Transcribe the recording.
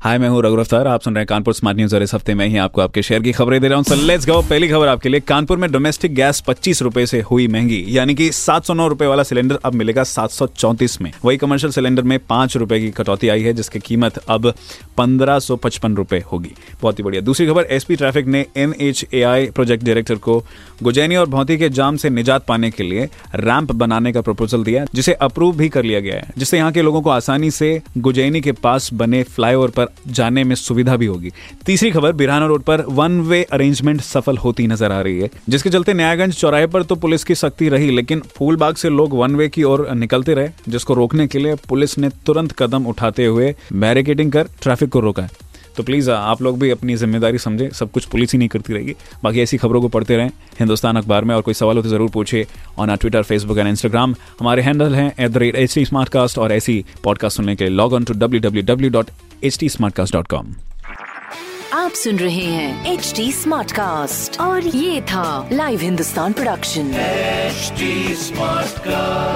हाय, मैं हूँ रघु अफ्तार आप सुन रहे हैं कानपुर स्मार्ट न्यूज़ और इस हफ़्ते में ही आपको आपके शेयर की खबरें दे रहा हूँ। सो लेट्स गो पहली खबर आपके लिए। कानपुर में डोमेस्टिक गैस पच्चीस रुपए से हुई महँगी, यानी कि सात सौ नौ रुपए वाला सिलेंडर अब मिलेगा सात सौ चौंतीस में। वही कमर्शियल सिलेंडर में पाँच रुपए की कटौती आई है, जिसकी कीमत अब पंद्रह सौ पचपन रुपए होगी। बहुत ही बढ़िया। दूसरी खबर एसपी ट्रैफ़िक ने एन प्रोजेक्ट डायरेक्टर को गुजैनी और भौती के जाम से निजात पाने के लिए रैंप बनाने का प्रपोजल दिया, जिसे अप्रूव भी कर लिया गया है, जिससे यहाँ के लोगों को आसानी से गुजैनी के पास बने फ्लाईओवर पर जाने में सुविधा भी होगी। तीसरी खबर, बिरहाना रोड पर वन वे अरेंजमेंट सफल होती नज़र आ रही है, जिसके चलते न्यायगंज चौराहे पर तो पुलिस की सख्ती रही, लेकिन फूलबाग से लोग वन वे की ओर निकलते रहे, जिसको रोकने के लिए पुलिस ने तुरंत कदम उठाते हुए बैरिकेडिंग कर ट्रैफ़िक को रोका। है तो प्लीज़ आप लोग भी अपनी ज़िम्मेदारी समझे सब कुछ पुलिस ही नहीं करती रहेगी। बाकी ऐसी खबरों को पढ़ते रहें हिंदुस्तान अखबार में और कोई सवाल हो तो ज़रूर पूछे on our Twitter Facebook and Instagram हमारे हैंडल हैं at the rate H T smart cast और ऐसी पॉडकास्ट सुनने के लिए log on to W W W dot H T smart cast dot com आप सुन रहे हैं एच टी स्मार्ट कास्ट और ये था live Hindustan production smart cast